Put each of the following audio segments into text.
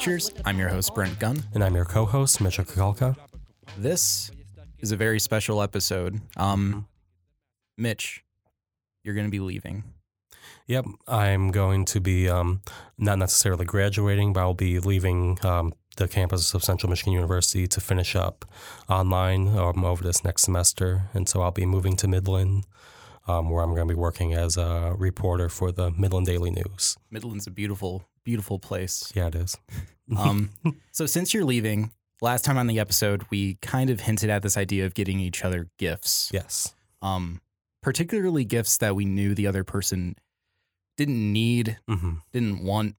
Pictures. I'm your host, Brent Gunn. And I'm your co host, Mitchell Kakalka. This is a very special episode. Um, Mitch, you're going to be leaving. Yep, I'm going to be um, not necessarily graduating, but I'll be leaving um, the campus of Central Michigan University to finish up online um, over this next semester. And so I'll be moving to Midland, um, where I'm going to be working as a reporter for the Midland Daily News. Midland's a beautiful, beautiful place. Yeah, it is. Um, so since you're leaving, last time on the episode, we kind of hinted at this idea of getting each other gifts. Yes. Um, particularly gifts that we knew the other person didn't need, hmm didn't want,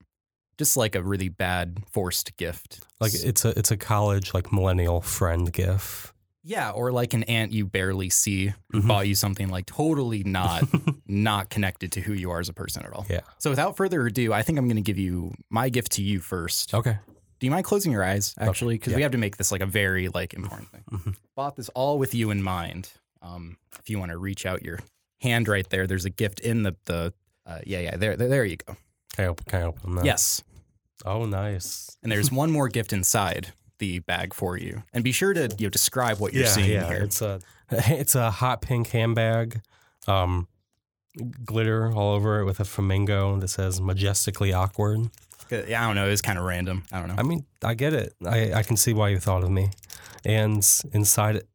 just like a really bad forced gift. Like it's a it's a college like millennial friend gift. Yeah, or like an aunt you barely see who Mhm. bought you something like totally not not connected to who you are as a person at all. Yeah. So without further ado, I think I'm going to give you my gift to you first. Okay. Do you mind closing your eyes actually because we yeah. have to make this like a very like important thing. Mhm. Bought this all with you in mind. Um if you want to reach out your hand right there, there's a gift in the the uh, yeah, yeah, there, there there you go. Can I open, can I open that? Yes. Oh, nice. And there's one more gift inside the bag for you. And be sure to you know describe what you're seeing here. It's a it's a hot pink handbag, um, glitter all over it with a flamingo that says "majestically awkward." Yeah, I don't know. It was kind of random. I don't know. I mean, I get it. I, I can see why you thought of me. And inside it,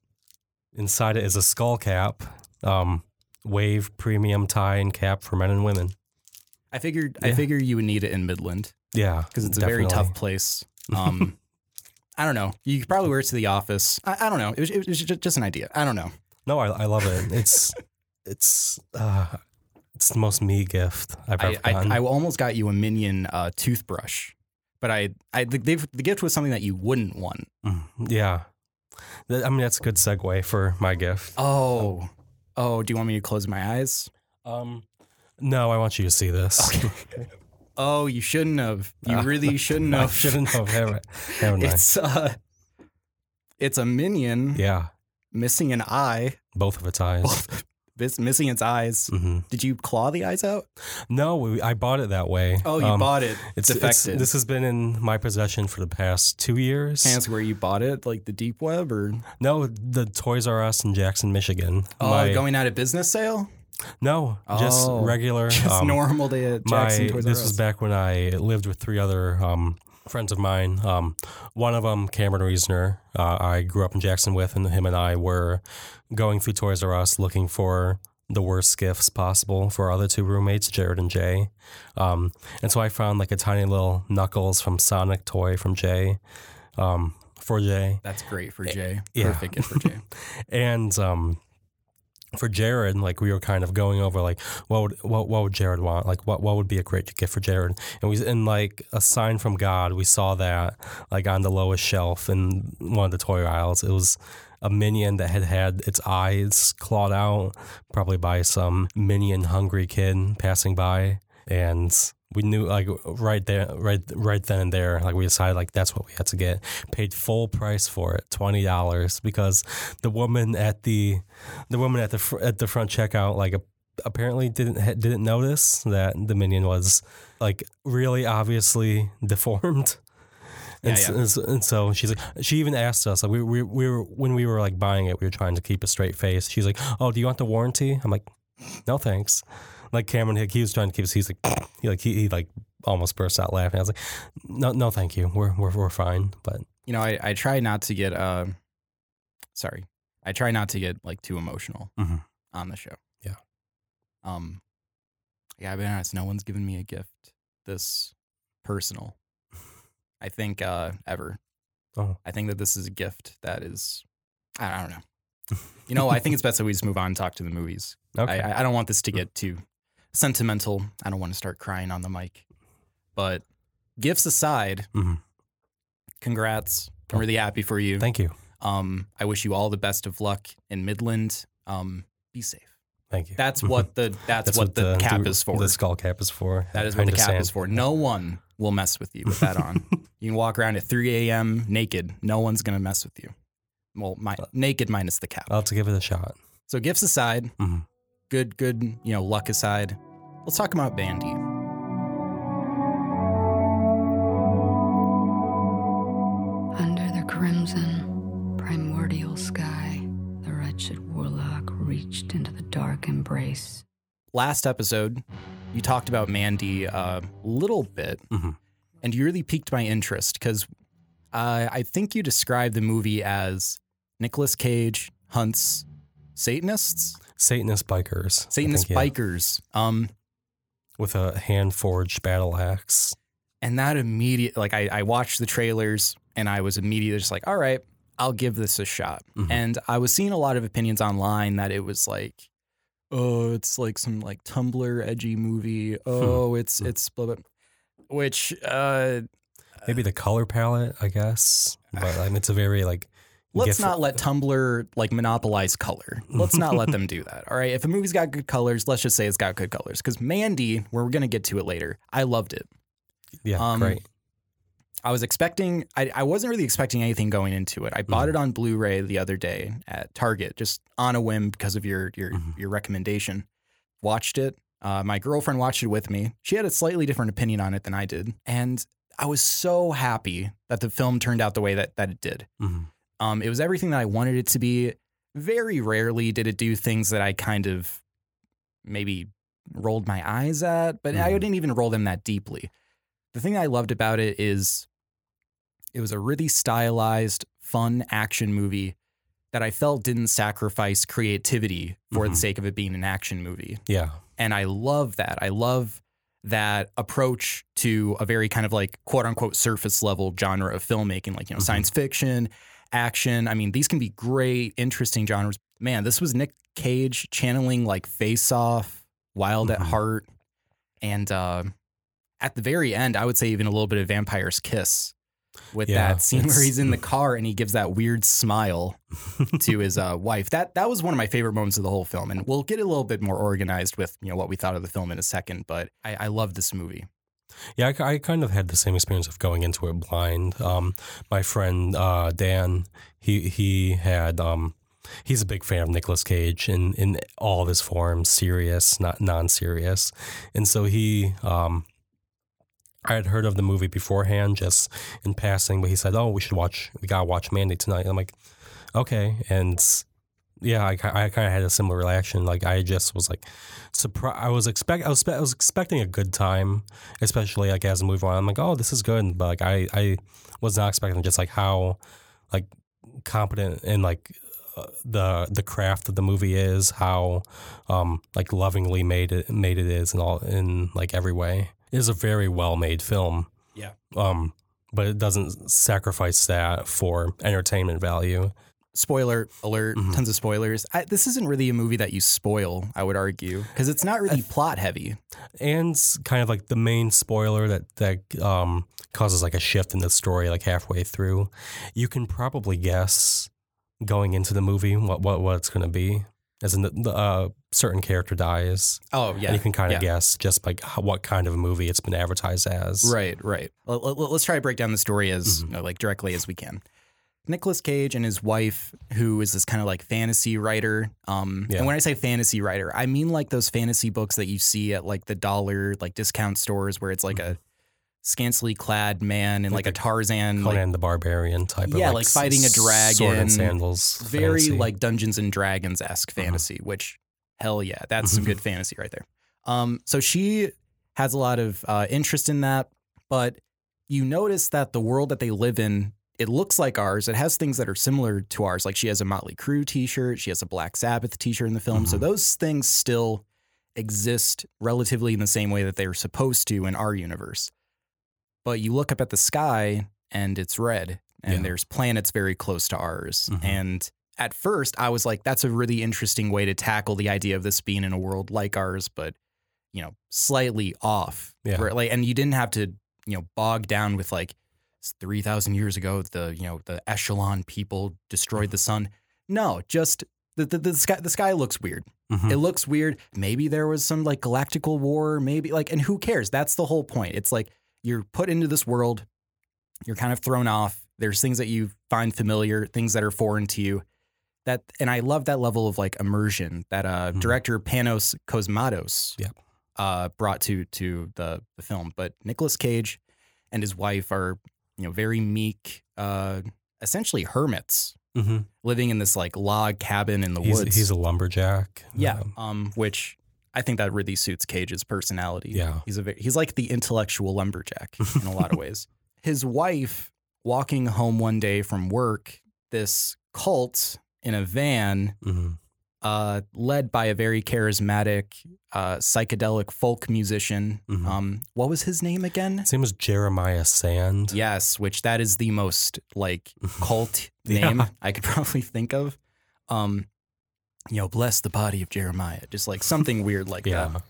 inside it is a skull cap, um, wave premium tie and cap for men and women. I figured I Yeah. figured you would need it in Midland Yeah, because it's a very tough place. Um, I don't know. You could probably wear it to the office. I, I don't know. It was, it was ju- just an idea. I don't know. No, I, I love it. It's it's uh, it's the most me gift I've I, ever gotten. I, I almost got you a minion uh, toothbrush, but I I the, the gift was something that you wouldn't want. Mm, yeah. I mean, that's a good segue for my gift. Oh, oh. Do you want me to close my eyes? Um, no, I want you to see this. Oh, you shouldn't have. You really shouldn't have. shouldn't have. Haven't, haven't I? It's uh, it's a minion Yeah, missing an eye. both of its eyes. It's missing its eyes. hmm Did you claw the eyes out? No, we, I bought it that way. Oh, you Um, bought it. It's, it's defected. this has been in my possession for the past two years. Hands where you bought it, like the deep web, or No, the Toys R Us in Jackson, Michigan. oh, My- going out of business sale, no, just Oh. regular. just um, normal day at my Jackson Toys R this was back when I lived with three other um, friends of mine. Um, one of them, Cameron Reesner, uh, I grew up in Jackson with, and him and I were going through Toys R Us looking for the worst gifts possible for our other two roommates, Jared and Jay. Um, and so I found like a tiny little Knuckles from Sonic toy from Jay. Um, for Jay, That's great for Jay. yeah. Perfect gift for Jay. and um, for Jared, like we were kind of going over like what would what, what would Jared want? Like what what would be a great gift for Jared? And we in like a sign from God, we saw that like on the lowest shelf in one of the toy aisles. It was a minion that had had its eyes clawed out, probably by some minion hungry kid passing by, and we knew like right there, right right then and there, like we decided like that's what we had to get. Paid full price for it, twenty dollars, because the woman at the the woman at the fr- at the front checkout like apparently didn't didn't notice that the minion was like really obviously deformed. And, Yeah, yeah. and and so she's like, she even asked us, like, we, we, we were, when we were like buying it, we were trying to keep a straight face. She's like, oh, do you want the warranty? I'm like, no, thanks. Like Cameron, he, he was trying to keep us, he's like, he like, he, he like almost burst out laughing. I was like, no, no, thank you. We're, we're, we're fine. But You know, I, I try not to get uh, sorry, I try not to get like too emotional Mhm. on the show. Yeah. Um, yeah, I'll be honest. No one's given me a gift this personal. I think uh ever. Oh. I think that this is a gift that is. I, I don't know. You know, I think it's best that we just move on and talk to the movies. okay. I, I don't want this to get too sentimental. I don't want to start crying on the mic. But gifts aside, Mhm. congrats. I'm really happy for you. Thank you. Um, I wish you all the best of luck in Midland. Um, be safe. Thank you. That's what the that's, what, the, cap is for. The skull cap is for. that is what the cap is for. No one will mess with you with that on. you can walk around at 3 a.m. naked. No one's gonna mess with you. Well, my, naked minus the cap. I'll have to give it a shot. So gifts aside, Mhm. good good you know luck aside, let's talk about Mandy. Under the crimson, primordial sky, the wretched warlock reached into the dark embrace. Last episode, you talked about Mandy a little bit, Mhm. and you really piqued my interest because uh, I think you described the movie as Nicolas Cage hunts Satanists, Satanist bikers. I Satanist think, yeah, bikers. Um, with a hand forged battle axe. and that immediate, like I, I watched the trailers and I was immediately just like, all right, I'll give this a shot. Mhm. And I was seeing a lot of opinions online that it was like, oh, it's like some like Tumblr edgy movie. Oh, it's Hmm. it's blah blah. Which uh, Maybe the color palette, I guess. But I mean, it's a very like. Let's not let Tumblr like monopolize color. Let's not let them do that. All right. If a movie's got good colors, let's just say it's got good colors. Because Mandy, where we're gonna get to it later. I loved it. Yeah, Um, great. I was expecting, I, I wasn't really expecting anything going into it. I bought Mhm. it on Blu-ray the other day at Target, just on a whim because of your your Mhm. your recommendation. Watched it. Uh, my girlfriend watched it with me. She had a slightly different opinion on it than I did, and I was so happy that the film turned out the way that that it did. Mhm. Um, it was everything that I wanted it to be. Very rarely did it do things that I kind of maybe rolled my eyes at, but I Mhm. didn't even roll them that deeply. The thing I loved about it is it was a really stylized, fun action movie that I felt didn't sacrifice creativity for the Mhm. sake of it being an action movie. Yeah. And I love that. I love that approach to a very kind of like quote unquote surface level genre of filmmaking, like, you know, Mhm. science fiction, action. I mean, these can be great, interesting genres. Man, this was Nick Cage channeling like Face Off, Wild at Mhm. Heart, and uh, at the very end, I would say even a little bit of Vampire's Kiss with Yeah, that scene where he's in the car and he gives that weird smile to his uh, wife. That that was one of my favorite moments of the whole film, and we'll get a little bit more organized with you know what we thought of the film in a second. But I, I love this movie. Yeah, I, I kind of had the same experience of going into it blind. Um, my friend uh, Dan, he he had um, he's a big fan of Nicolas Cage in in all of his forms, serious, not non-serious, and so he um, I had heard of the movie beforehand, just in passing, but he said, "Oh, we should watch. We gotta watch Mandy tonight." And I'm like, "Okay," and yeah, I, I kind of had a similar reaction. Like I just was like surprised. I was expect I was I was expecting a good time, especially like as the movie on. I'm like, oh, this is good, but like I I was not expecting just like how like competent and like uh, the the craft of the movie is, how um like lovingly made it made it is, and all in like every way. It is a very well made film. Yeah. Um, but it doesn't sacrifice that for entertainment value. Spoiler alert! Mhm. Tons of spoilers. I, this isn't really a movie that you spoil. I would argue because it's not really plot heavy. and kind of like the main spoiler that that um, causes like a shift in the story like halfway through. You can probably guess going into the movie what what, what it's going to be. As in the, the uh, certain character dies, Oh yeah, and you can kind of yeah. guess just like how, what kind of a movie it's been advertised as. Right, right. Let, us try to break down the story as Mhm. uh, like directly as we can. Nicolas Cage and his wife, who is this kind of like fantasy writer. Um, Yeah. And when I say fantasy writer, I mean like those fantasy books that you see at like the dollar like discount stores where it's like a scantily clad man in Mm-hmm. Like like, a Tarzan, like the Barbarian type of Yeah, like, like fighting a s- sword dragon, and sandals. very fantasy. like Dungeons and Dragons esque Uh-huh. fantasy, which hell yeah, that's some good fantasy right there. Um, so she has a lot of uh, interest in that, but you notice that the world that they live in, it looks like ours. It has things that are similar to ours. Like she has a Motley Crue T-shirt, she has a Black Sabbath T-shirt in the film. So Mhm. those things still exist relatively in the same way that they are supposed to in our universe. But you look up at the sky and it's red, and Yeah. there's planets very close to ours. Mhm. And at first, I was like, that's a really interesting way to tackle the idea of this being in a world like ours, but you know, slightly off. Yeah. Where, like, and you didn't have to, you know, bog down with like three thousand years ago, the you know the echelon people destroyed the sun. No, just the the, the sky. The sky looks weird. Mhm. It looks weird. Maybe there was some like galactical war. Maybe like, and who cares? That's the whole point. It's like you're put into this world. You're kind of thrown off. There's things that you find familiar, things that are foreign to you. That and I love that level of like immersion that uh, Mhm. director Panos Cosmatos Yep. uh, brought to to the the film. But Nicolas Cage and his wife are you know very meek, uh, essentially hermits hmm living in this like log cabin in the He's woods. he's a lumberjack. yeah, Um, um, which I think that really suits Cage's personality. Yeah. he's a he's like the intellectual lumberjack in a lot of ways. His wife walking home one day from work, this cult in a van, mhm. Uh, led by a very charismatic uh, psychedelic folk musician. Mhm. Um, what was his name again? His name was Jeremiah Sand. Yes, which that is the most like cult Yeah. name I could probably think of. Um, you know, bless the body of Jeremiah, just like something weird like Yeah. that.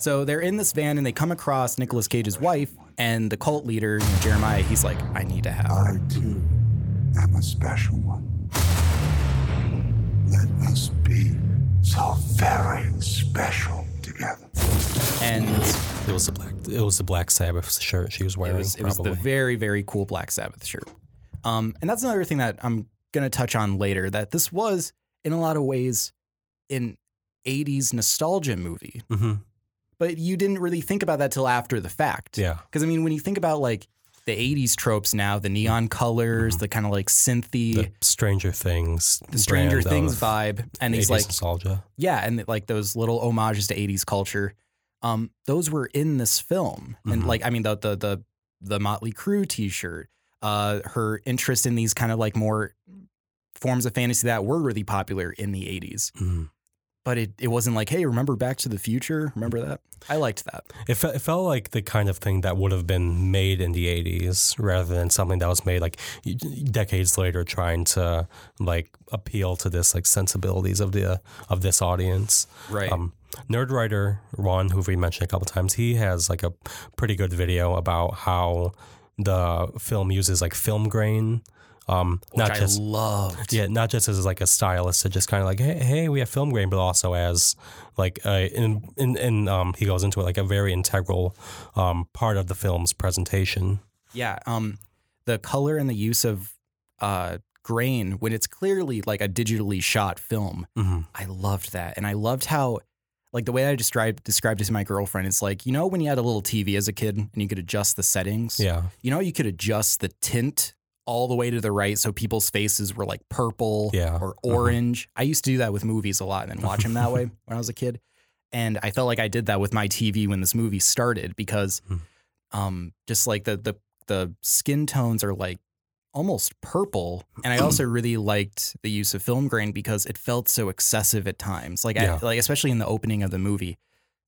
So they're in this van and they come across Nicolas Cage's wife and the cult leader, Jeremiah. He's like, I need to have. her." I too am a special one. Let us be so very special together. And It was a black. It was the Black Sabbath shirt she was it wearing. was, it was probably. the very, very cool Black Sabbath shirt. Um, and that's another thing that I'm going to touch on later that this was, in a lot of ways, an 80s nostalgia movie. hmm but you didn't really think about that till after the fact. Yeah. Because I mean, when you think about like the '80s tropes now, the neon colors, the kind of like synthy, The Stranger Things. the Stranger Things vibe, and these like nostalgia. yeah, and like those little homages to '80s culture, um, those were in this film, and Mhm. like I mean the the the the Motley Crue T-shirt, uh, her interest in these kind of like more forms of fantasy that were really popular in the '80s. Mhm. But it, it wasn't like, hey, remember Back to the Future? Remember that? I liked that. It, fe- it felt like the kind of thing that would have been made in the 80s rather than something that was made like decades later trying to like appeal to this like sensibilities of the of this audience. Right. Um, Nerd Writer Ron, who we mentioned a couple times, he has like a pretty good video about how the film uses like film grain. Um, Which not I just loved. yeah, not just as like a stylist to just kind of like, hey, hey, we have film grain, but also as like uh, in in, in um, he goes into it like a very integral um, part of the film's presentation. Yeah. Um, the color and the use of uh, grain when it's clearly like a digitally shot film. Mhm. I loved that, and I loved how, like the way I described described it to my girlfriend. It's like you know when you had a little TV as a kid and you could adjust the settings. Yeah, You know you could adjust the tint all the way to the right so people's faces were like purple Yeah. or Mhm. orange. I used to do that with movies a lot and then watch them that way when I was a kid. And I felt like I did that with my TV when this movie started because Mhm. um just like the the the skin tones are like almost purple and I also really liked the use of film grain because it felt so excessive at times. Like Yeah. I, like especially in the opening of the movie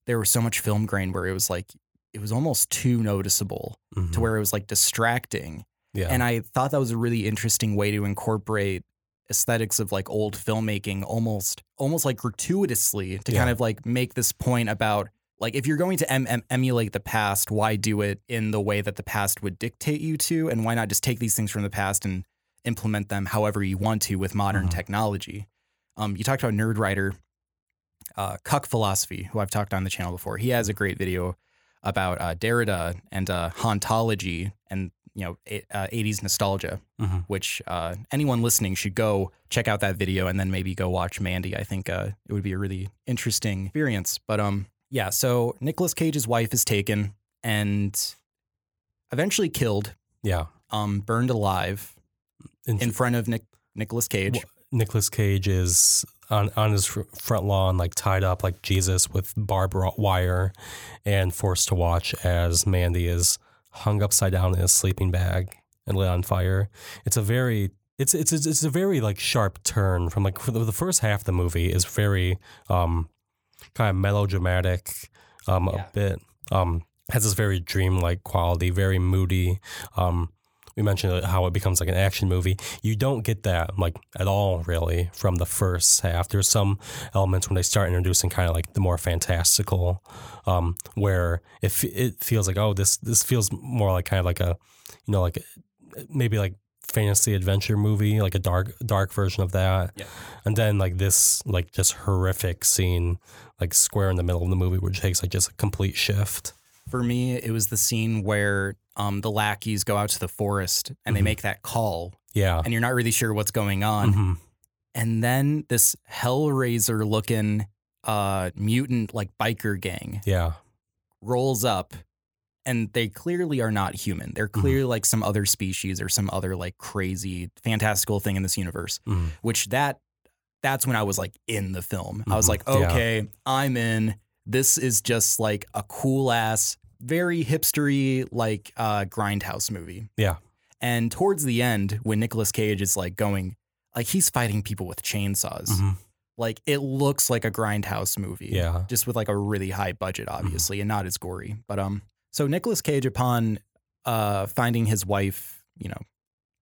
there was so much film grain where it was like it was almost too noticeable Mhm. to where it was like distracting. Yeah, And I thought that was a really interesting way to incorporate aesthetics of like old filmmaking almost almost like gratuitously to kind of like make this point about like if you're going to em- em- emulate the past, why do it in the way that the past would dictate you to and why not just take these things from the past and implement them however you want to with modern Mhm. technology. Um, you talked about Nerd Writer, uh, Cuck Philosophy, who I've talked on the channel before. He has a great video about uh, Derrida and uh, hauntology and you know uh, 80s nostalgia, Mhm. which uh, anyone listening should go check out that video and then maybe go watch Mandy. I think uh, it would be a really interesting experience. But um, yeah. So Nicolas Cage's wife is taken and eventually killed, yeah. um, burned alive And in front of Nick Nicolas Cage. Nicholas Cage is on on his fr- front lawn, like tied up like Jesus with barbed wire, and forced to watch as Mandy is hung upside down in a sleeping bag and lit on fire. It's a very it's it's it's a very like sharp turn from like for the, the first half of the movie is very um kind of melodramatic um Yeah. a bit um has this very dreamlike quality, very moody. Um, we mentioned how it becomes like an action movie. You don't get that like at all really from the first half. There's some elements when they start introducing kind of like the more fantastical, um, where it it feels like oh this this feels more like kind of like a you know like maybe like fantasy adventure movie like a dark dark version of that Yeah. and then like this like just horrific scene like square in the middle of the movie which takes like just a complete shift For me, it was the scene where um, the lackeys go out to the forest and they Mhm. make that call, yeah and you're not really sure what's going on. Mhm. And then this Hellraiser looking uh, mutant like biker gang yeah rolls up and they clearly are not human. They're Mm-hmm. clearly like some other species or some other like crazy fantastical thing in this universe. Mhm. Which that that's when I was like in the film. I was Mhm. like, Yeah. okay, I'm in. This is just like a cool ass, very hipstery like uh grindhouse movie. Yeah. And towards the end, when Nicolas Cage is like going, like he's fighting people with chainsaws. Mhm. Like it looks like a grindhouse movie. Yeah. Mm-hmm. Just with like a really high budget, obviously, and not as gory. But um, so Nicolas Cage, upon uh finding his wife, you know,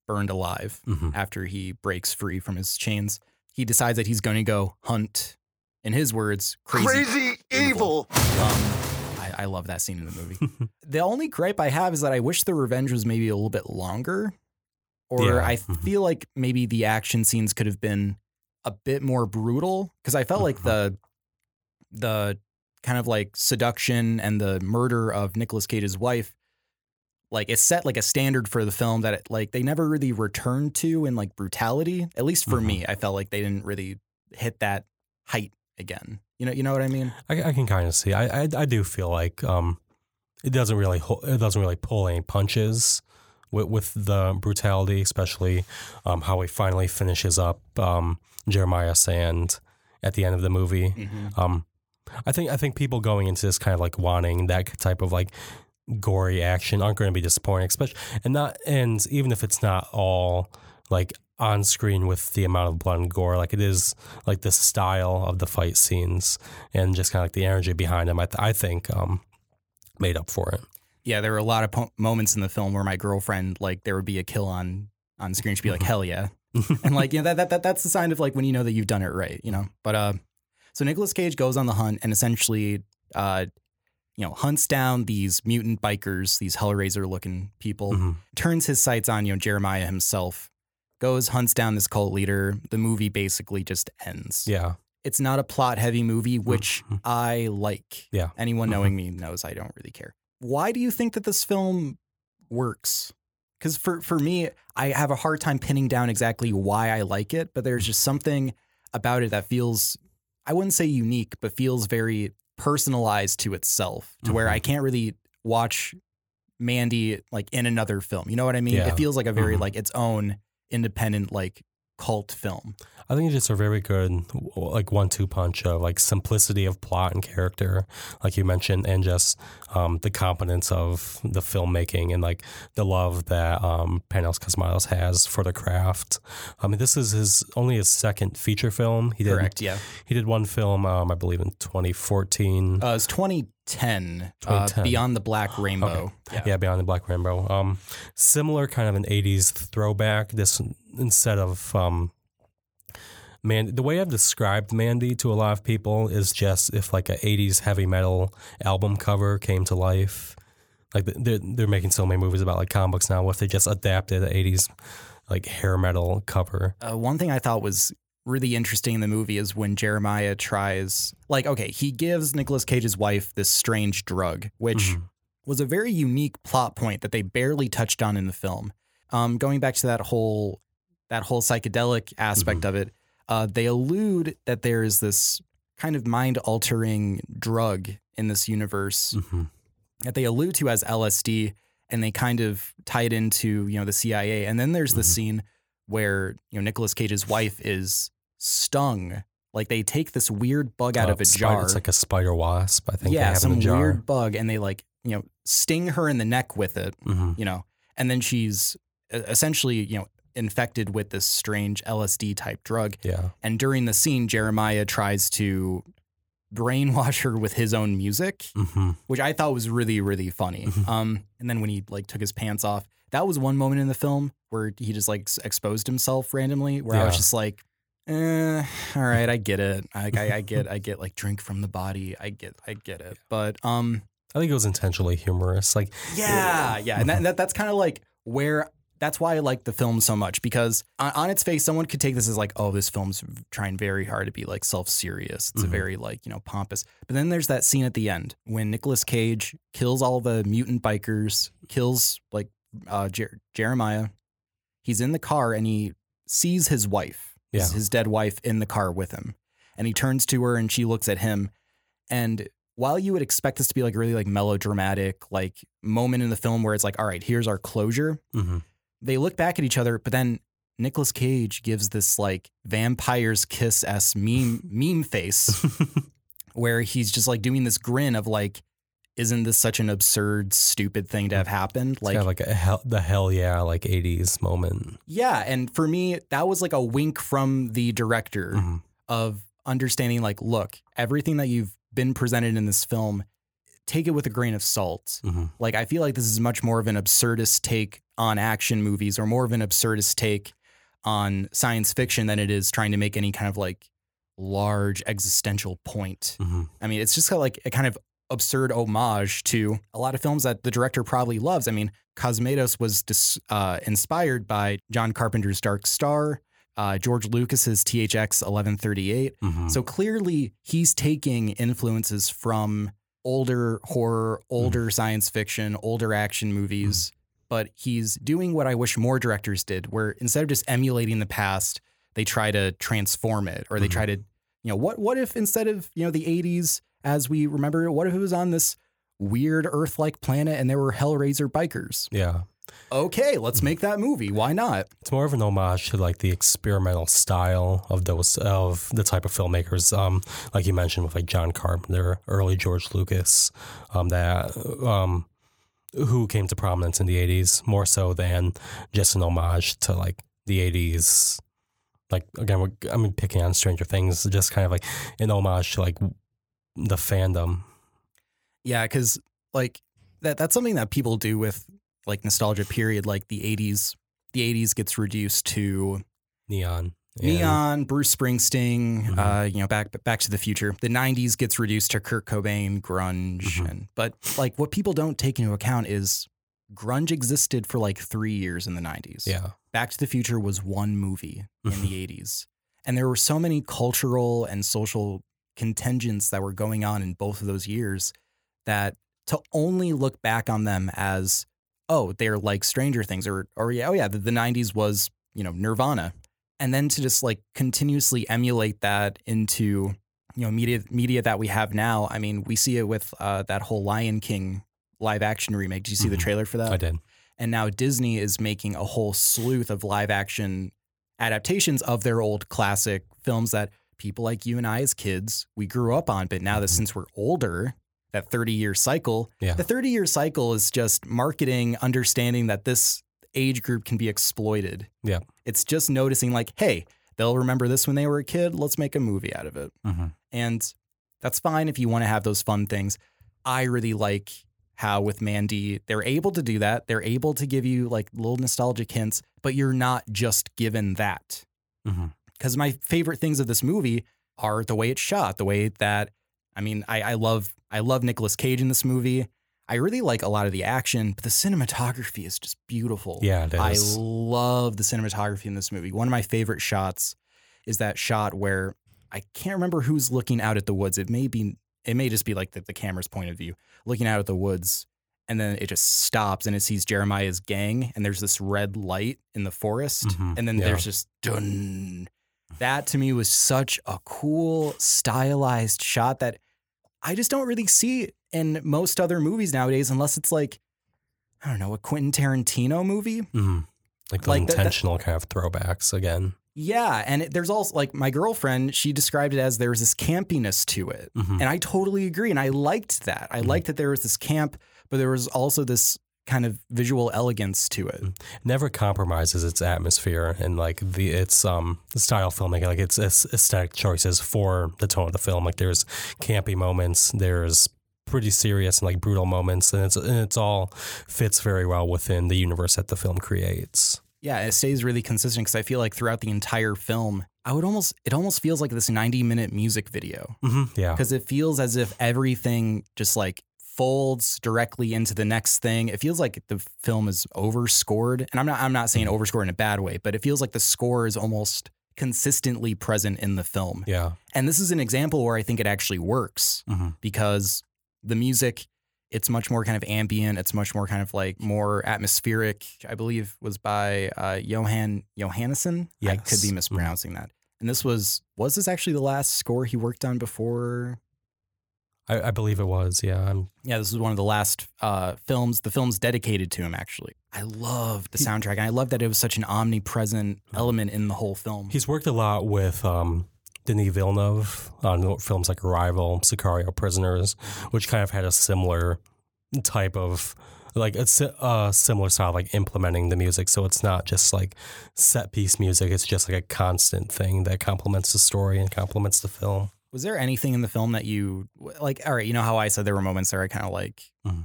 burned alive Mhm. after he breaks free from his chains, he decides that he's going to go hunt. In his words, crazy. Crazy evil. Um, I, I love that scene in the movie. the only gripe I have is that I wish the revenge was maybe a little bit longer, or Yeah. I Mhm. feel like maybe the action scenes could have been a bit more brutal because I felt like the the kind of like seduction and the murder of Nicolas Cage's wife like it set like a standard for the film that it, like they never really returned to in like brutality at least for Mhm. me I felt like they didn't really hit that height again you know you know what I mean I, I can kind of see. I, I I do feel like um, it doesn't really it doesn't really pull any punches with with the brutality, especially um, how he finally finishes up um, Jeremiah Sand at the end of the movie. Um, I think I think people going into this kind of like wanting that type of like gory action aren't going to be disappointed, especially and not and even if it's not all like on screen with the amount of blood and gore, like it is like the style of the fight scenes and just kind of like the energy behind them. I, th- I think um, made up for it. yeah, there were a lot of po- moments in the film where my girlfriend, like, there would be a kill on on screen. She'd be like, "Hell yeah!" and like, you know, that, that that that's the sign of like when you know that you've done it right, you know. But uh, so Nicolas Cage goes on the hunt and essentially, uh, you know, hunts down these mutant bikers, these Hellraiser looking people. Mhm. Turns his sights on you know Jeremiah himself. Goes hunts down this cult leader. The movie basically just ends. Yeah, It's not a plot heavy movie, which Mhm. I like. Yeah. Anyone Mhm. knowing me knows I don't really care. Why do you think that this film works? Because for, for me, I have a hard time pinning down exactly why I like it, but there's just something about it that feels, I wouldn't say unique, but feels very personalized to itself, to where Mhm. I can't really watch Mandy like in another film. You know what I mean? Yeah. It feels like a very like its own independent like cult film. I think it's just a very good like one-two punch of like simplicity of plot and character, like you mentioned, and just um, the competence of the filmmaking and like the love that um, Panos Cosmatos has for the craft. I mean, this is his only his second feature film. He did Correct. Yeah. he did one film, um, I believe, in 2014. Uh, it's 2010, uh, Beyond the Black Rainbow. Yeah. Yeah, Beyond the Black Rainbow. Um, similar kind of an '80s throwback. This instead of um, man, the way I've described Mandy to a lot of people is just if like an '80s heavy metal album cover came to life. Like they're they're making so many movies about like comic books now. What if they just adapted an '80s like hair metal cover? Uh, one thing I thought was really interesting in the movie is when Jeremiah tries, like, okay, he gives Nicolas Cage's wife this strange drug, which Mhm. was a very unique plot point that they barely touched on in the film. Um, going back to that whole that whole psychedelic aspect of it, uh, they allude that there is this kind of mind altering drug in this universe Mhm. that they allude to as LSD and they kind of tie it into, you know, the CIA. And then there's the Mhm. scene where, you know, Nicolas Cage's wife is stung. Like they take this weird bug out Uh, of a spider- jar. It's like a spider wasp. I think. yeah, some weird bug and they like, you know, sting her in the neck with it, Mhm. you know. And then she's essentially, you know, infected with this strange LSD type drug. Yeah. And during the scene, Jeremiah tries to brainwash her with his own music hmm which I thought was really really funny. Mhm. Um, and then when he like took his pants off, that was one moment in the film where he just like exposed himself randomly. Where I was just like, eh, all right, I get it. I, I, I get, I get like drink from the body. I get, I get it. But um, I think it was intentionally humorous. Like yeah, yeah, and that, that that's kind of like where. That's why I like the film so much because on, on its face, someone could take this as like, oh, this film's trying very hard to be like self serious. It's a Mhm. very like, you know, pompous. But then there's that scene at the end when Nicolas Cage kills all the mutant bikers, kills like uh, Jer- Jeremiah. He's in the car and he sees his wife, Yeah. his dead wife, in the car with him. And he turns to her and she looks at him. And while you would expect this to be like really like melodramatic, like moment in the film where it's like, all right, here's our closure. hmm They look back at each other, but then Nicolas Cage gives this like vampire's kiss s meme meme face where he's just like doing this grin of like, isn't this such an absurd, stupid thing to have happened? It's kind of like a hell, the hell yeah, like 80s moment. Yeah, and for me, that was like a wink from the director Mhm. of understanding like, look, everything that you've been presented in this film, take it with a grain of salt. Mhm. Like I feel like this is much more of an absurdist take on action movies or more of an absurdist take on science fiction than it is trying to make any kind of like large existential point. Mhm. I mean, it's just kind of like a kind of absurd homage to a lot of films that the director probably loves. I mean, Cosmatos was dis, uh, inspired by John Carpenter's Dark Star, uh, George Lucas's THX 1138. Mhm. So clearly, he's taking influences from older horror, older science fiction, older action movies, but he's doing what I wish more directors did, where instead of just emulating the past, they try to transform it or they try to, you know, what what if instead of, you know, the 80s as we remember what if it was on this weird Earth-like planet and there were Hellraiser bikers? yeah. Okay, let's make that movie. Why not? It's more of an homage to like the experimental style of those of the type of filmmakers, um, like you mentioned with like John Carpenter, early George Lucas, um, that um, who came to prominence in the '80s more so than just an homage to like the '80s. Like again, we're, I mean, picking on Stranger Things, just kind of like an homage to like the fandom. Yeah, because like that that's something that people do with like nostalgia period, like the 80s. The 80s gets reduced to Neon. Neon, Bruce Springsteen, Mhm. uh, you know, back Back to the Future. The '90s gets reduced to Kurt Cobain, grunge, Mhm. and but like what people don't take into account is grunge existed for like three years in the '90s. Yeah. Back to the Future was one movie in the '80s, and there were so many cultural and social contingents that were going on in both of those years that to only look back on them as oh they're like Stranger Things or or yeah oh yeah the, the '90s was you know Nirvana and then to just like continuously emulate that into you know media media that we have now. I mean, we see it with uh, that whole Lion King live action remake. Did you see the Mhm. trailer for that? I did. And now Disney is making a whole slew of live action adaptations of their old classic films that people like you and I as kids we grew up on. But now that Mhm. since we're older, that 30 year cycle, Yeah. the 30 year cycle is just marketing, understanding that this age group can be exploited. Yeah. It's just noticing like, hey, they'll remember this when they were a kid. Let's make a movie out of it. Mhm. And that's fine if you want to have those fun things. I really like how with Mandy, they're able to do that. They're able to give you like little nostalgic hints, but you're not just given that. Mhm. Because my favorite things of this movie are the way it's shot, the way that I mean, I, I love I love Nicolas Cage in this movie. I really like a lot of the action, but the cinematography is just beautiful. Yeah, it I love the cinematography in this movie. One of my favorite shots is that shot where I can't remember who's looking out at the woods. It may be it may just be like the, the camera's point of view, looking out at the woods, and then it just stops and it sees Jeremiah's gang, and there's this red light in the forest, Mhm, and then yeah. there's just dun. That to me was such a cool, stylized shot that I just don't really see in most other movies nowadays, unless it's like, I don't know, a Quentin Tarantino movie. Mhm. Like the Like the- the- intentional kind of throwbacks again. Yeah, and it, there's also like my girlfriend. She described it as there's this campiness to it, Mhm. and I totally agree. And I liked that. I Mhm. liked that there was this camp, but there was also this kind of visual elegance to it. never compromises its atmosphere and like the its um style filmmaking. Like its, its aesthetic choices for the tone of the film. Like there's campy moments there's pretty serious and like brutal moments and it's and it's all fits very well within the universe that the film creates. Yeah, it stays really consistent because I feel like throughout the entire film, I would almost it almost feels like this 90 minute music video. Hmm yeah. Because it feels as if everything just like folds directly into the next thing. It feels like the film is overscored, and I'm not I'm not saying overscored in a bad way, but it feels like the score is almost consistently present in the film. yeah And this is an example where I think it actually works hmm because the music it's much more kind of ambient it's much more kind of like more atmospheric i believe was by uh, Jóhann Jóhannsson i could Yes. be Mhm. mispronouncing that and this was was this actually the last score he worked on before I, I believe it was. Yeah, I'm, Yeah, this is one of the last uh, films, the films dedicated to him, actually. I love the soundtrack. And I love that it was such an omnipresent element in the whole film. he's worked a lot with um, Denis Villeneuve on films like Arrival, Sicario, Prisoners, which kind of had a similar type of like a uh, similar style, like implementing the music. So it's not just like set piece music; it's just like a constant thing that complements the story and complements the film. Was there anything in the film that you, like, all right, you know how I said there were moments where I kind of like Mhm.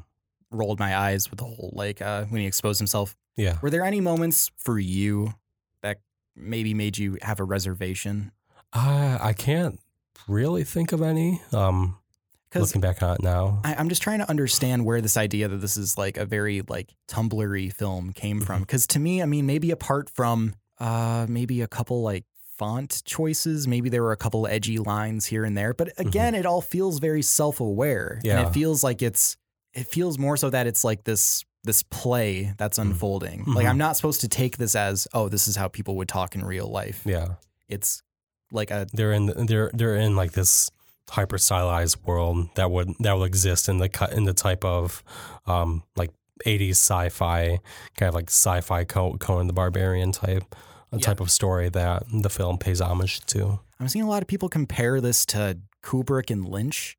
rolled my eyes with the whole, like, uh, when he exposed himself. Yeah. Were there any moments for you that maybe made you have a reservation? I I can't really think of any. Um, looking back on it now, I, I'm just trying to understand where this idea that this is like a very like Tumblr film came from. Because to me, I mean, maybe apart from uh maybe a couple like font choices, maybe there were a couple edgy lines here and there, but again, it all feels very self-aware, and Yeah. it feels like it's it feels more so that it's like this this play that's unfolding. Like Mhm. I'm not supposed to take this as oh, this is how people would talk in real life. yeah, It's like a they're in they're they're in like this hyper stylized world that would that will exist in the cut in the type of um like 80s sci-fi kind of like sci-fi Co- Conan the Barbarian type a Yeah. type of story that the film pays homage to. I'm seeing a lot of people compare this to Kubrick and Lynch.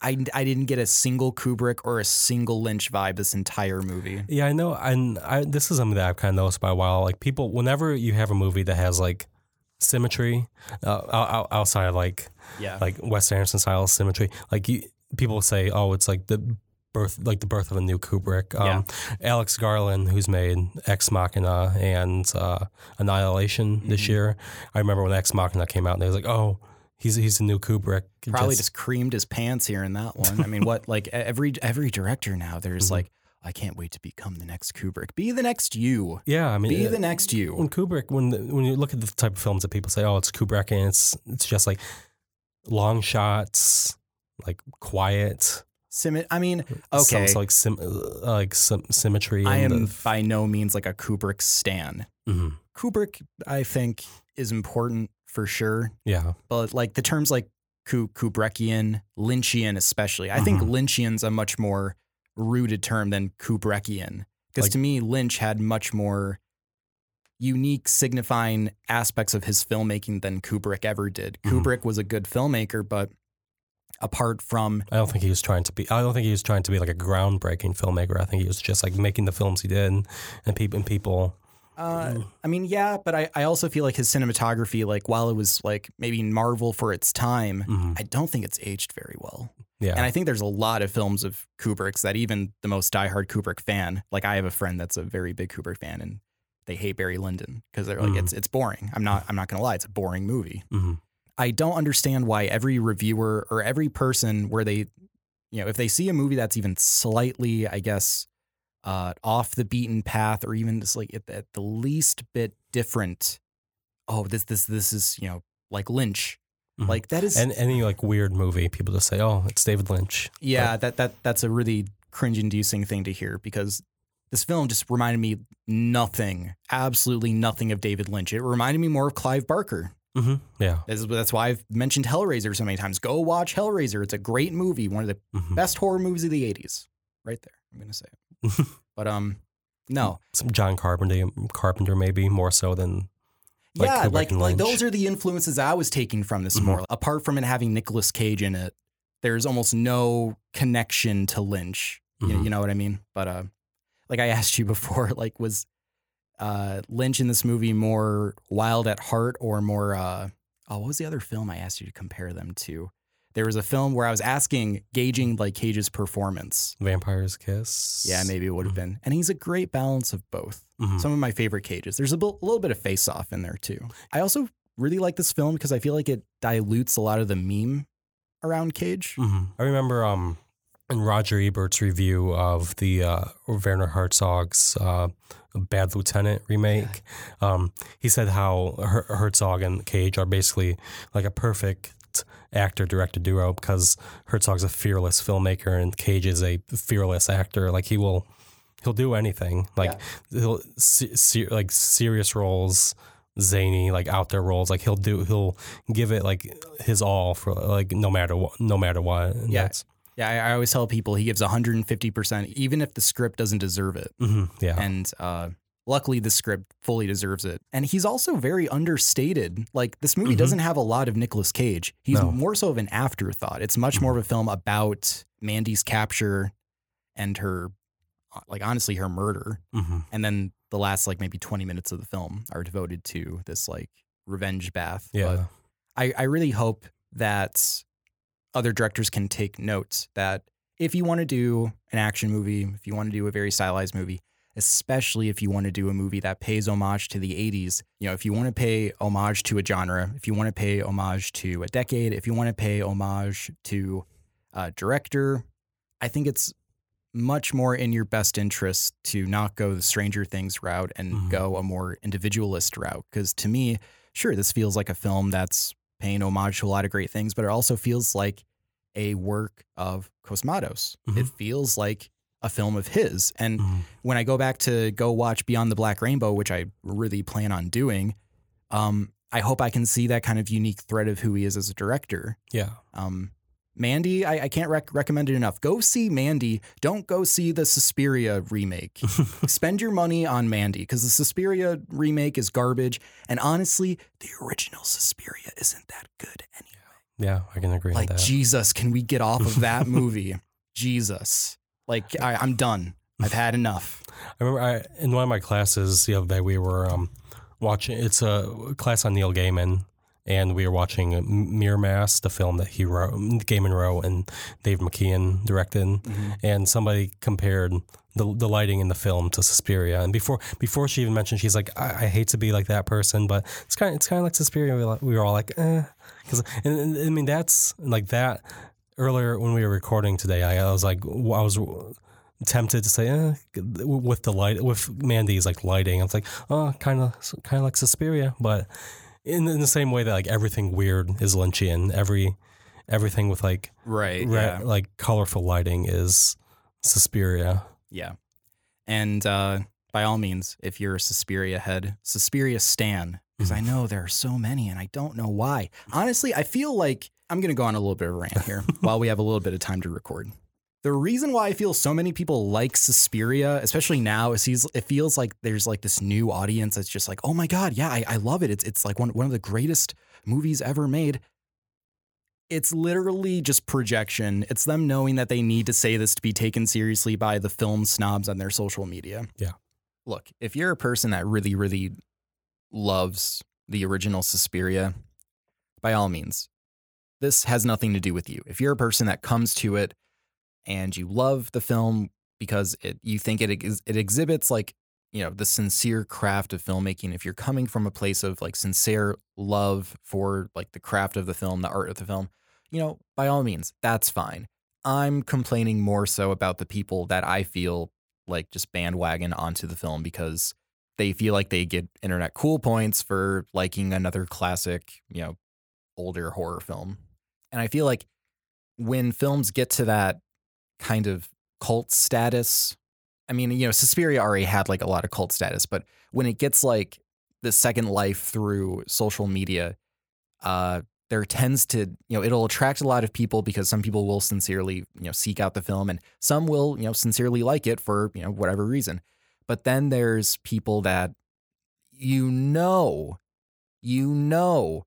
I, I didn't get a single Kubrick or a single Lynch vibe this entire movie. Yeah, I know, and I, this is something that I've kind of noticed by a while. Like people, whenever you have a movie that has like symmetry uh, out- out- outside of like Yeah. like Wes Anderson style symmetry. Like you, people say, oh, it's like the birth, like the birth of a new Kubrick. Um, Alex Garland, who's made Ex Machina and uh, Annihilation this Mm-hmm. year. I remember when Ex Machina came out, and they was like, oh, he's he's the new Kubrick. Probably just creamed his pants here in that one. I mean, what like every every director now, there's Mm-hmm. like, I can't wait to become the next Kubrick. Be the next you. yeah. I mean, Be uh, the next you. when Kubrick, when when you look at the type of films that people say, oh, it's Kubrick, and it's it's just like long shots, like quiet. Sim- I mean, okay. some, like sim, uh, like some symmetry. I am the- by no means like a Kubrick stan. Mhm. Kubrick, I think, is important for sure. yeah, but like the terms like Ku- Kubrickian, Lynchian, especially, I think Mhm. Lynchian's a much more rooted term than Kubrickian. Because Like- to me, Lynch had much more unique, signifying aspects of his filmmaking than Kubrick ever did. Mhm. Kubrick was a good filmmaker, but apart from I don't think he was trying to be. I don't think he was trying to be like a groundbreaking filmmaker. I think he was just like making the films he did, and people and people. Uh, I mean, yeah, but I, I also feel like his cinematography, like while it was like maybe Marvel for its time, Mhm. I don't think it's aged very well. Yeah, And I think there's a lot of films of Kubrick's that even the most diehard Kubrick fan, like I have a friend that's a very big Kubrick fan, and they hate Barry Lyndon because they're like, Mhm. it's it's boring. I'm not I'm not gonna lie, it's a boring movie. Mhm. I don't understand why every reviewer or every person where they, you know, if they see a movie that's even slightly, I guess, uh, off the beaten path or even just like at, at the least bit different, oh, this this this is you know like Lynch, Mhm. like that is and any like weird movie, people just say, "Oh, it's David Lynch." yeah, that that that's a really cringe-inducing thing to hear because this film just reminded me nothing, absolutely nothing of David Lynch. It reminded me more of Clive Barker. Hmm Yeah, That's, that's why I've mentioned Hellraiser so many times. Go watch Hellraiser. It's a great movie, one of the Mhm. best horror movies of the '80s. Right there, I'm gonna say it. but um, no, some John Carpenter, Carpenter maybe more so than Like yeah, Kubrick like like those are the influences I was taking from this Mhm. more. Apart from it having Nicolas Cage in it, there's almost no connection to Lynch. You, Mhm. you know what I mean? But uh, like I asked you before, like was uh, Lynch in this movie more wild at heart or more? Uh, oh, what was the other film I asked you to compare them to? There was a film where I was asking, gauging like Cage's performance. Vampire's Kiss. Yeah, maybe it would have been. And he's a great balance of both Mhm. some of my favorite cages. There's a little bit of face off in there too. I also really like this film because I feel like it dilutes a lot of the meme around Cage. Mhm. I remember um, in Roger Ebert's review of the uh, Werner Herzog's uh, Bad Lieutenant remake, um, he said how Her- Herzog and Cage are basically like a perfect actor director duo because Herzog's a fearless filmmaker and Cage is a fearless actor. Like he will, he'll do anything. Like he'll se- se- like serious roles. Zany, like out there roles, like he'll do, he'll give it like his all for like no matter what, no matter what. And Yeah. Yeah, I, I always tell people he gives 150%, even if the script doesn't deserve it. hmm Yeah. And uh, luckily, the script fully deserves it. And he's also very understated. Like, this movie Mhm. doesn't have a lot of Nicolas Cage. He's No. more so of an afterthought. It's much more of a film about Mandy's capture and her, like, honestly, her murder. hmm And then the last, like, maybe 20 minutes of the film are devoted to this, like, revenge bath. But Yeah. I, I really hope that other directors can take notes that if you want to do an action movie, if you want to do a very stylized movie, especially if you want to do a movie that pays homage to the 80s, you know, if you want to pay homage to a genre, if you want to pay homage to a decade, if you want to pay homage to a director, I think it's much more in your best interest to not go the Stranger Things route and Mhm. go a more individualist route. Because to me, sure, this feels like a film that's paying homage to a lot of great things, but it also feels like a work of Cosmatos. It Mhm. feels like a film of his. And Mhm. when I go back to go watch Beyond the Black Rainbow, which I really plan on doing, um, I hope I can see that kind of unique thread of who he is as a director. Yeah. Um, Mandy, I, I can't rec- recommend it enough. Go see Mandy. Don't go see the Suspiria remake. Spend your money on Mandy because the Suspiria remake is garbage. And honestly, the original Suspiria isn't that good anyway. Yeah. I can agree Like, with that. Jesus, can we get off of that movie? Jesus. Like, I, I'm done. I've had enough. I remember I, in one of my classes the other day we were um, watching. It's a class on Neil Gaiman, and we were watching M- MirrorMask, the film that he wrote, Gaiman wrote, and Dave McKean directed. Mm-hmm. And somebody compared the the lighting in the film to Suspiria. And before before she even mentioned, she's like, I, I hate to be like that person, but it's kind of it's kind of like Suspiria. We, were like- we were all like, eh, because and, and, I mean that's like that. Earlier when we were recording today, I, I was like, I was tempted to say, eh, with the light, with Mandy's like lighting, I was like, oh, kind of, kind of like Suspiria, but in, in the same way that like everything weird is Lynchian, every everything with like Right. re- yeah. like colorful lighting is Suspiria. Yeah. And uh, by all means, if you're a Suspiria head, Suspiria Stan, because I know there are so many and I don't know why. Honestly, I feel like I'm going to go on a little bit of a rant here while we have a little bit of time to record. The reason why I feel so many people like Suspiria, especially now, is he's, it feels like there's like this new audience that's just like, oh my God, yeah, I, I love it. It's, it's like one, one of the greatest movies ever made. It's literally just projection. It's them knowing that they need to say this to be taken seriously by the film snobs on their social media. Yeah. Look, if you're a person that really, really loves the original Suspiria, by all means, this has nothing to do with you. If you're a person that comes to it and you love the film because it you think it it exhibits like you know the sincere craft of filmmaking. If you're coming from a place of like sincere love for like the craft of the film the art of the film you know by all means that's fine. I'm complaining more so about the people that i feel like just bandwagon onto the film because they feel like they get internet cool points for liking another classic you know older horror film. And i feel like when films get to that kind of cult status. I mean, you know, Suspiria already had like a lot of cult status, but when it gets like the second life through social media, uh, there tends to, you know, it'll attract a lot of people because some people will sincerely, you know, seek out the film and some will, you know, sincerely like it for, you know, whatever reason. But then there's people that you know, you know,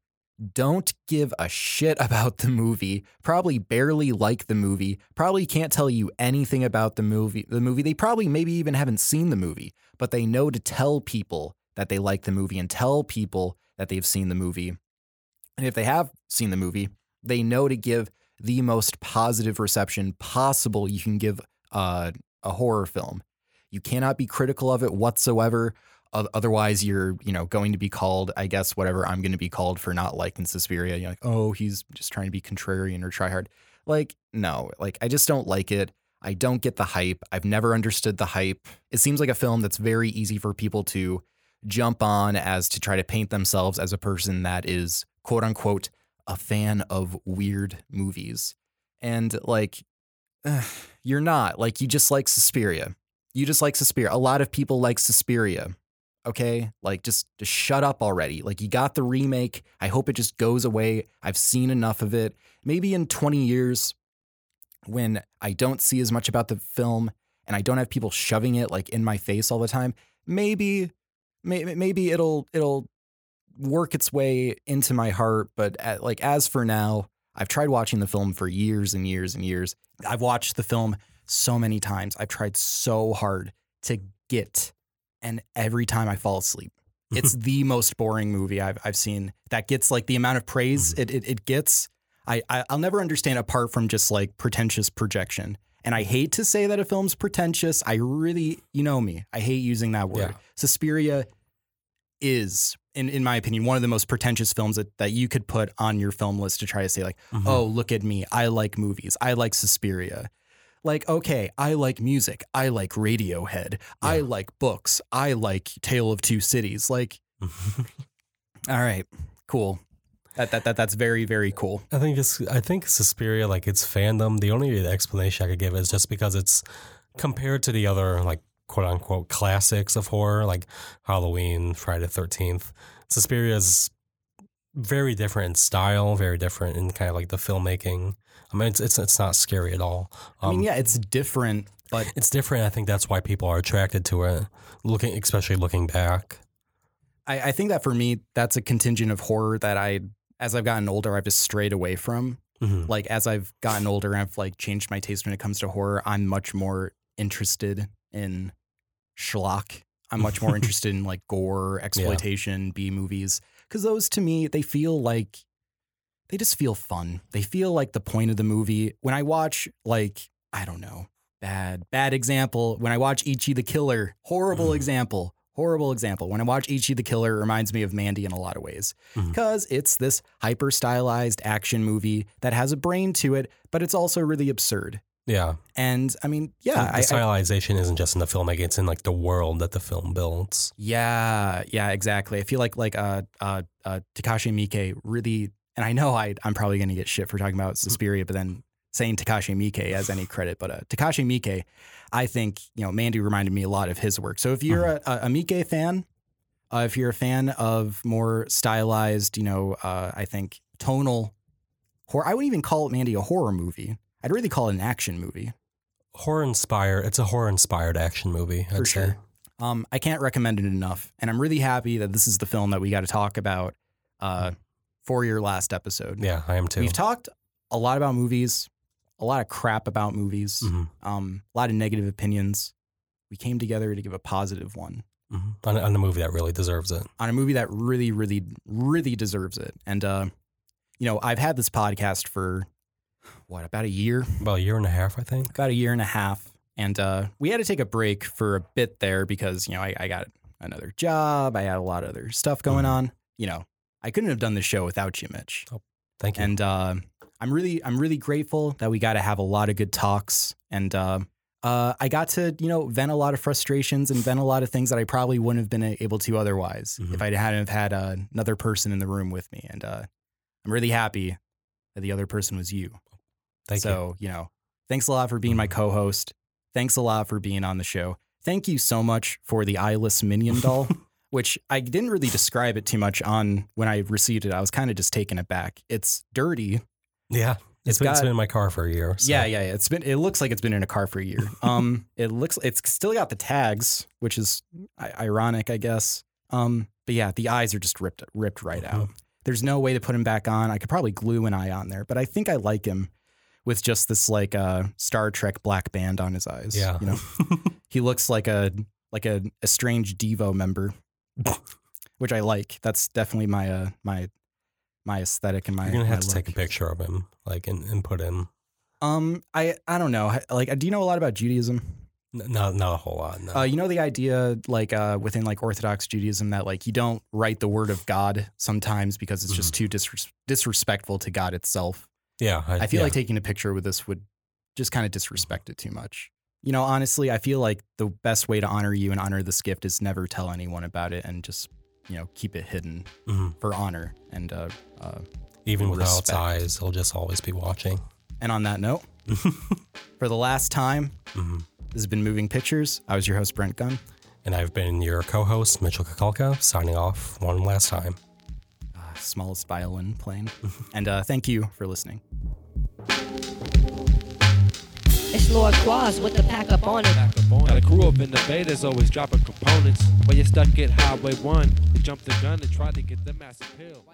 don't give a shit about the movie, probably barely like the movie, probably can't tell you anything about the movie. The movie they probably maybe even haven't seen the movie, but they know to tell people that they like the movie and tell people that they've seen the movie. And if they have seen the movie, they know to give the most positive reception possible you can give uh, a horror film. You cannot be critical of it whatsoever. Otherwise, you're you know going to be called, I guess, whatever I'm going to be called for not liking Suspiria. You're like, oh, he's just trying to be contrarian or try hard. Like, no, like I just don't like it. I don't get the hype. I've never understood the hype. It seems like a film that's very easy for people to jump on as to try to paint themselves as a person that is quote unquote a fan of weird movies. And like, you're not. Like, you just like Suspiria. You just like Suspiria. A lot of people like Suspiria. Okay? Like, just, just shut up already. Like, you got the remake. I hope it just goes away. I've seen enough of it. Maybe in 20 years, when I don't see as much about the film and I don't have people shoving it like in my face all the time, maybe maybe, maybe it'll it'll work its way into my heart, but at, like as for now, I've tried watching the film for years and years and years. I've watched the film so many times. I've tried so hard to get and every time I fall asleep. It's the most boring movie I've I've seen that gets like the amount of praise it, it it gets. I, I I'll never understand apart from just like pretentious projection. And I hate to say that a film's pretentious. I really, you know me. I hate using that word. Yeah. Suspiria is, in, in my opinion, one of the most pretentious films that, that you could put on your film list to try to say, like, Mhm. oh, look at me. I like movies. I like Suspiria. Like, okay, I like music. I like Radiohead. I like books. I like Tale of Two Cities. Like, all right, cool. That, that, that that's very, very cool. I think it's I think Suspiria, like its fandom, the only explanation I could give is just because it's compared to the other like quote unquote classics of horror, like Halloween, Friday the thirteenth, Suspiria is very different in style, very different in kind of like the filmmaking. I mean, it's it's, it's not scary at all. I mean, Um, yeah, it's different, but it's different. I think that's why people are attracted to it. Looking, especially looking back. I, I think that for me, that's a contingent of horror that I, as I've gotten older, I've just strayed away from. Mhm. Like as I've gotten older and I've like changed my taste when it comes to horror, I'm much more interested in schlock. I'm much more interested in like gore, exploitation, B movies. Cause those to me, they feel like they just feel fun. They feel like the point of the movie. When I watch like, I don't know, bad, bad example. When I watch Ichi the Killer, horrible Mm. example. Horrible example. When I watch Ichi the Killer, it reminds me of Mandy in a lot of ways because it's this hyper stylized action movie that has a brain to it, but it's also really absurd. Yeah, And I mean, yeah, the I, I, stylization isn't just in the filmmaking; it's in like the world that the film builds. yeah, yeah, exactly. I feel like like uh uh, uh Takashi Miike really, and I know I I'm probably gonna get shit for talking about Suspiria, but then saying Takashi Miike has any credit, but uh, Takashi Miike, I think you know Mandy reminded me a lot of his work. So if you're a, a Miike fan, uh, if you're a fan of more stylized, you know, uh, I think tonal horror, I wouldn't even call it Mandy a horror movie. I'd really call it an action movie. horror inspired. It's a horror inspired action movie. I'd For say. sure. Um, I can't recommend it enough, and I'm really happy that this is the film that we got to talk about uh, for your last episode. Yeah, I am too. We've talked a lot about movies, a lot of crap about movies, Mhm, um, a lot of negative opinions. We came together to give a positive one mhm. on, a- on a movie that really deserves it. on a movie that really, really, really deserves it. And uh, you know, I've had this podcast for what about a year, About a year and a half, I think. about a year and a half, and uh, we had to take a break for a bit there because you know I, I got another job, I had a lot of other stuff going Mhm. on. You know, I couldn't have done this show without you, Mitch. Oh, Thank you. And uh, I'm really, I'm really grateful that we got to have a lot of good talks, and uh, uh, I got to, you know, vent a lot of frustrations and vent a lot of things that I probably wouldn't have been able to otherwise Mhm. if I hadn't have had uh, another person in the room with me. And uh, I'm really happy that the other person was you. Thank you. so, you. know, thanks a lot for being my Mhm. co-host. Thanks a lot for being on the show. Thank you so much for the eyeless minion doll, which I didn't really describe it too much on when I received it. I was kind of just taken aback. It's dirty. Yeah, It's it's been, it's been in my car for a year. so- Yeah, yeah, yeah. It's been. It looks like it's been in a car for a year. Um, it looks. It's still got the tags, which is ironic, I guess. Um, but yeah, the eyes are just ripped, ripped right out. There's no way to put him back on. I could probably glue an eye on there, but I think I like him with just this like uh Star Trek black band on his eyes. Yeah. you know, he looks like a like a, a strange Devo member, which I like. That's definitely my uh my my aesthetic and my. You're gonna have to take a picture of him, like, and, and put in. Um, I I don't know. Like, do you know a lot about Judaism? n- Not a whole lot. No. Uh, you know the idea, like uh, within like Orthodox Judaism, that like you don't write the word of God sometimes because it's just too disres- disrespectful to God itself. yeah, I feel yeah. like taking a picture with this would just kind of disrespect it too much. You know, honestly, I feel like the best way to honor you and honor this gift is never tell anyone about it and just you know keep it hidden Mhm. for honor and uh, uh, even without respect. eyes, he'll just always be watching. and on that note, for the last time, Mhm. this has been Moving Pictures. I was your host Brent Gunn. And I've been your co-host Mitchell Kakalka, signing off one last time. uh, smallest violin playing. and uh, thank you for listening. It's Lord Quaz with the pack up on it. Got a crew up in the bay that's always dropping components. While you're stuck at Highway 1, you jump the gun and try to get the massive pill.